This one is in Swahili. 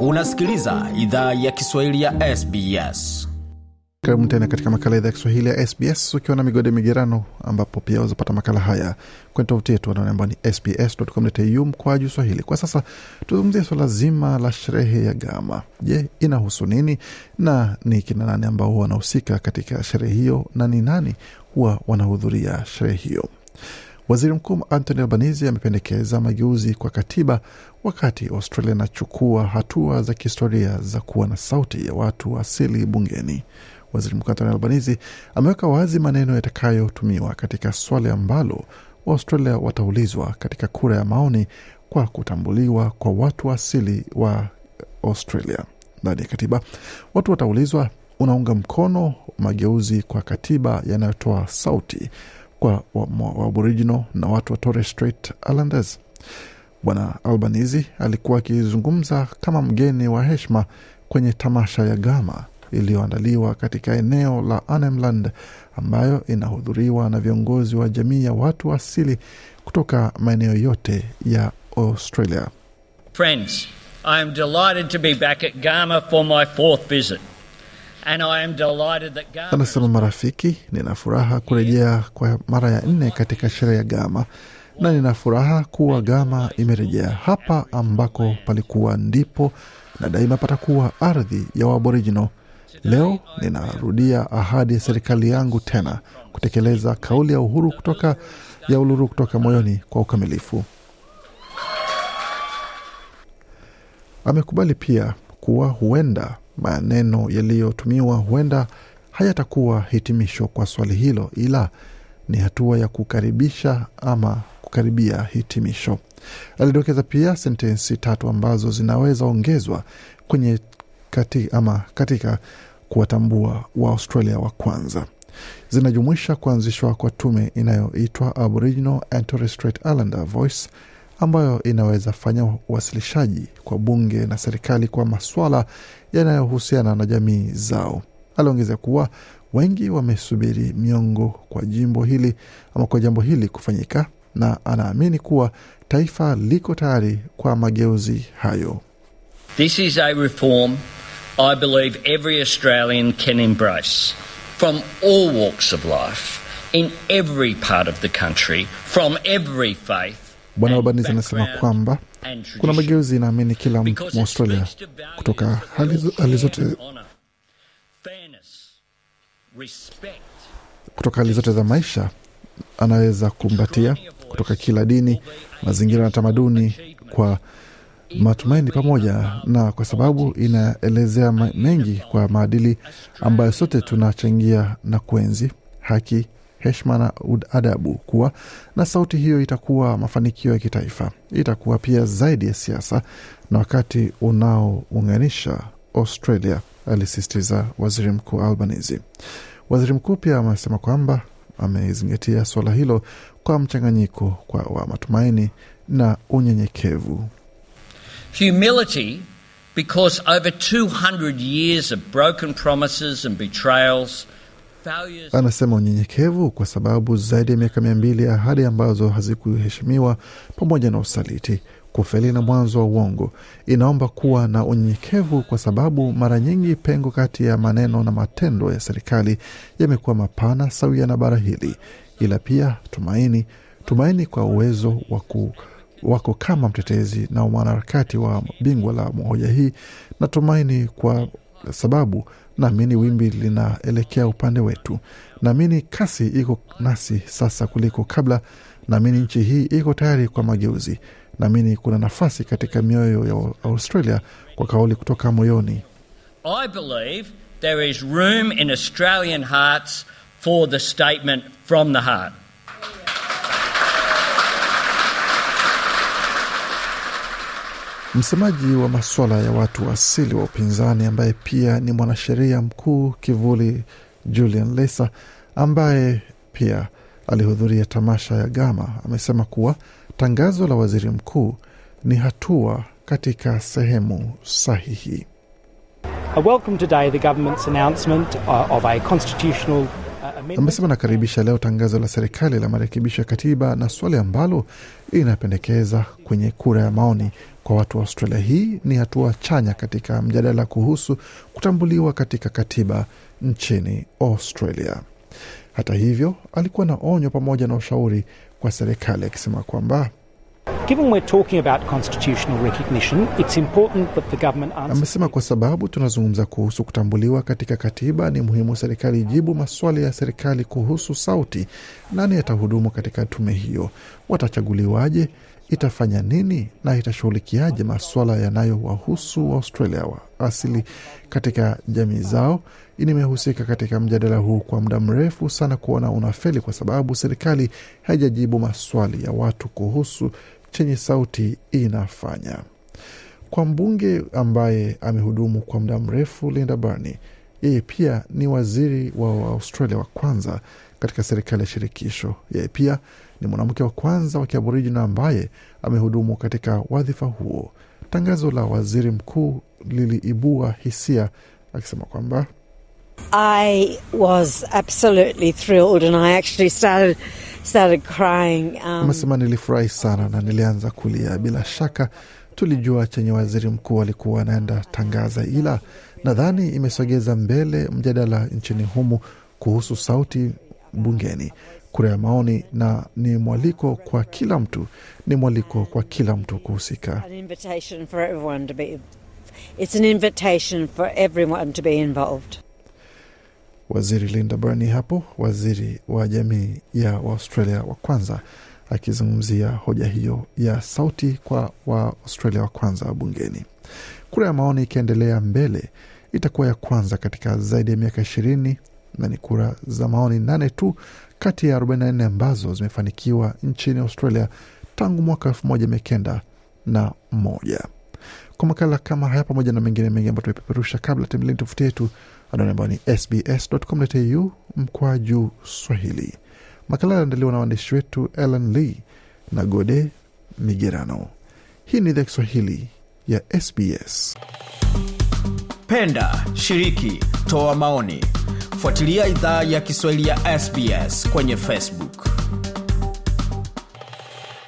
Unasikiliza idhaa ya Kiswahili ya SBS. Karibu tena katika makala idhaa ya Kiswahili ya SBS ukiwa na migode migerano, ambapo pia wazapata makala haya kwenye tovuti yetu anaone ambao ni sbs.com.au mkwaju swahili. Kwa sasa tuzungumzia swala zima la sherehe ya Gama. Je, inahusu nini na ni kina nani ambao huwa wanahusika katika sherehe hiyo na ni nani huwa wanahudhuria sherehe hiyo? Waziri Mkuu Anthony Albanese amependekeza mageuzi kwa katiba wakati Australia inachukua hatua za kihistoria za kuwa na sauti ya watu asili bungeni. Waziri Mkuu Anthony Albanese ameweka wazi maneno yatakayotumiwa katika swali ambalo Waaustralia wataulizwa katika kura ya maoni kwa kutambuliwa kwa watu asili wa Australia. Ndani ya katiba, watu wataulizwa, unaunga mkono mageuzi kwa katiba yanayotoa sauti kwa Waaboriginal na watu wa Torres Strait Islanders. Bwana Albanese alikuwa akizungumza kama mgeni wa heshima kwenye tamasha ya Gama iliyoandaliwa katika eneo la Arnhem Land ambayo inahudhuriwa na viongozi wa jamii ya watu asili kutoka maeneo yote ya Australia. Friends, I am delighted to be back at Gama for my fourth visit. Anasema marafiki, nina furaha kurejea kwa mara ya nne katika sherehe ya Gama na nina furaha kuwa Gama imerejea hapa ambako palikuwa ndipo na daima patakuwa ardhi ya Waaboriginal. Leo ninarudia ahadi ya serikali yangu tena kutekeleza kauli ya uhuru kutoka ya uluru kutoka moyoni kwa ukamilifu. Amekubali pia kuwa huenda maneno yaliyotumiwa huenda hayatakuwa hitimisho kwa swali hilo, ila ni hatua ya kukaribisha ama kukaribia hitimisho. Alidokeza pia sentensi tatu ambazo zinaweza ongezwa kwenye kati, ama katika kuwatambua wa Australia wa kwanza zinajumuisha kuanzishwa kwa tume inayoitwa Aboriginal and Torres Strait Islander Voice ambayo inaweza fanya uwasilishaji kwa bunge na serikali kwa maswala yanayohusiana na jamii zao. Aliongeza kuwa wengi wamesubiri miongo kwa jimbo hili ama kwa jambo hili kufanyika, na anaamini kuwa taifa liko tayari kwa mageuzi hayo. This is a reform I believe every Australian can embrace from all walks of life, in every part of the country, from every faith. Bwana Albanese anasema kwamba kuna mageuzi inaamini kila Mwaustralia kutoka hali zote kutoka hali zote za maisha anaweza kumbatia kutoka kila dini, mazingira na tamaduni kwa matumaini pamoja, na kwa sababu inaelezea mengi kwa maadili ambayo sote tunachangia na kuenzi haki, heshima na adabu. Kuwa na sauti hiyo itakuwa mafanikio ya kitaifa, itakuwa pia zaidi ya siasa na wakati unaounganisha Australia, alisisitiza waziri mkuu Albanese. Waziri mkuu pia amesema kwamba amezingatia suala hilo kwa mchanganyiko kwa wa matumaini na unyenyekevu. humility, because over 200 years of broken promises and betrayals. Anasema unyenyekevu kwa sababu zaidi ya miaka mia mbili ahadi ambazo hazikuheshimiwa pamoja na usaliti, kufeli na mwanzo wa uongo. Inaomba kuwa na unyenyekevu kwa sababu mara nyingi pengo kati ya maneno na matendo ya serikali yamekuwa mapana sawia na bara hili, ila pia tumaini, tumaini kwa uwezo waku wako kama mtetezi na mwanaharakati wa bingwa la hoja hii, na tumaini kwa sababu naamini wimbi linaelekea upande wetu. Naamini kasi iko nasi sasa kuliko kabla. Naamini nchi hii iko tayari kwa mageuzi. Naamini kuna nafasi katika mioyo ya Australia kwa kauli kutoka moyoni. I believe there is room in Australian hearts for the statement from the heart. Msemaji wa masuala ya watu wa asili wa upinzani ambaye pia ni mwanasheria mkuu kivuli Julian Lesa ambaye pia alihudhuria tamasha ya Gama amesema kuwa tangazo la waziri mkuu ni hatua katika sehemu sahihi. I welcome today the government's announcement uh, of a constitutional Amesema anakaribisha leo tangazo la serikali la marekebisho ya katiba na swali ambalo linapendekeza kwenye kura ya maoni kwa watu wa Australia. Hii ni hatua chanya katika mjadala kuhusu kutambuliwa katika katiba nchini Australia. Hata hivyo, alikuwa na onyo pamoja na ushauri kwa serikali akisema kwamba Amesema kwa sababu tunazungumza kuhusu kutambuliwa katika katiba, ni muhimu serikali ijibu maswali ya serikali kuhusu sauti. Nani atahudumu katika tume hiyo? Watachaguliwaje? Itafanya nini na itashughulikiaje maswala yanayowahusu Waaustralia wa asili katika jamii zao? Nimehusika katika mjadala huu kwa muda mrefu sana, kuona unafeli kwa sababu serikali haijajibu maswali ya watu kuhusu chenye sauti inafanya. Kwa mbunge ambaye amehudumu kwa muda mrefu Linda Burney, yeye pia ni waziri wa Australia wa kwanza katika serikali ya shirikisho. Yeye pia ni mwanamke wa kwanza wa kiaborijini ambaye amehudumu katika wadhifa huo. Tangazo la waziri mkuu liliibua hisia, akisema kwamba I was absolutely thrilled, and I actually started started crying. Um, amesema nilifurahi sana na nilianza kulia. Bila shaka tulijua chenye waziri mkuu alikuwa anaenda tangaza, ila nadhani imesogeza mbele mjadala nchini humu kuhusu sauti bungeni, kura ya maoni, na ni mwaliko kwa kila mtu, ni mwaliko kwa kila mtu kuhusika. It's an invitation for everyone to be involved. Waziri Linda Burney hapo, waziri wa jamii ya Waaustralia wa kwanza akizungumzia hoja hiyo ya sauti kwa Waaustralia wa kwanza bungeni. Kura ya maoni ikiendelea mbele, itakuwa ya kwanza katika zaidi ya miaka ishirini na ni kura za maoni nane tu kati ya 44 ambazo zimefanikiwa nchini Australia tangu mwaka elfu moja mia kenda na moja. Kwa makala kama haya pamoja na mengine mengi ambayo tumepeperusha kabla, tembeleni tofuti yetu anwani ambayo ni sbs.com.au mkwaju Swahili. Makala yaliandaliwa na waandishi wetu Ellen Lee na Gode Migerano. Hii ni idhaa Kiswahili ya SBS. Penda, shiriki, toa maoni. Fuatilia idhaa ya Kiswahili ya SBS kwenye Facebook.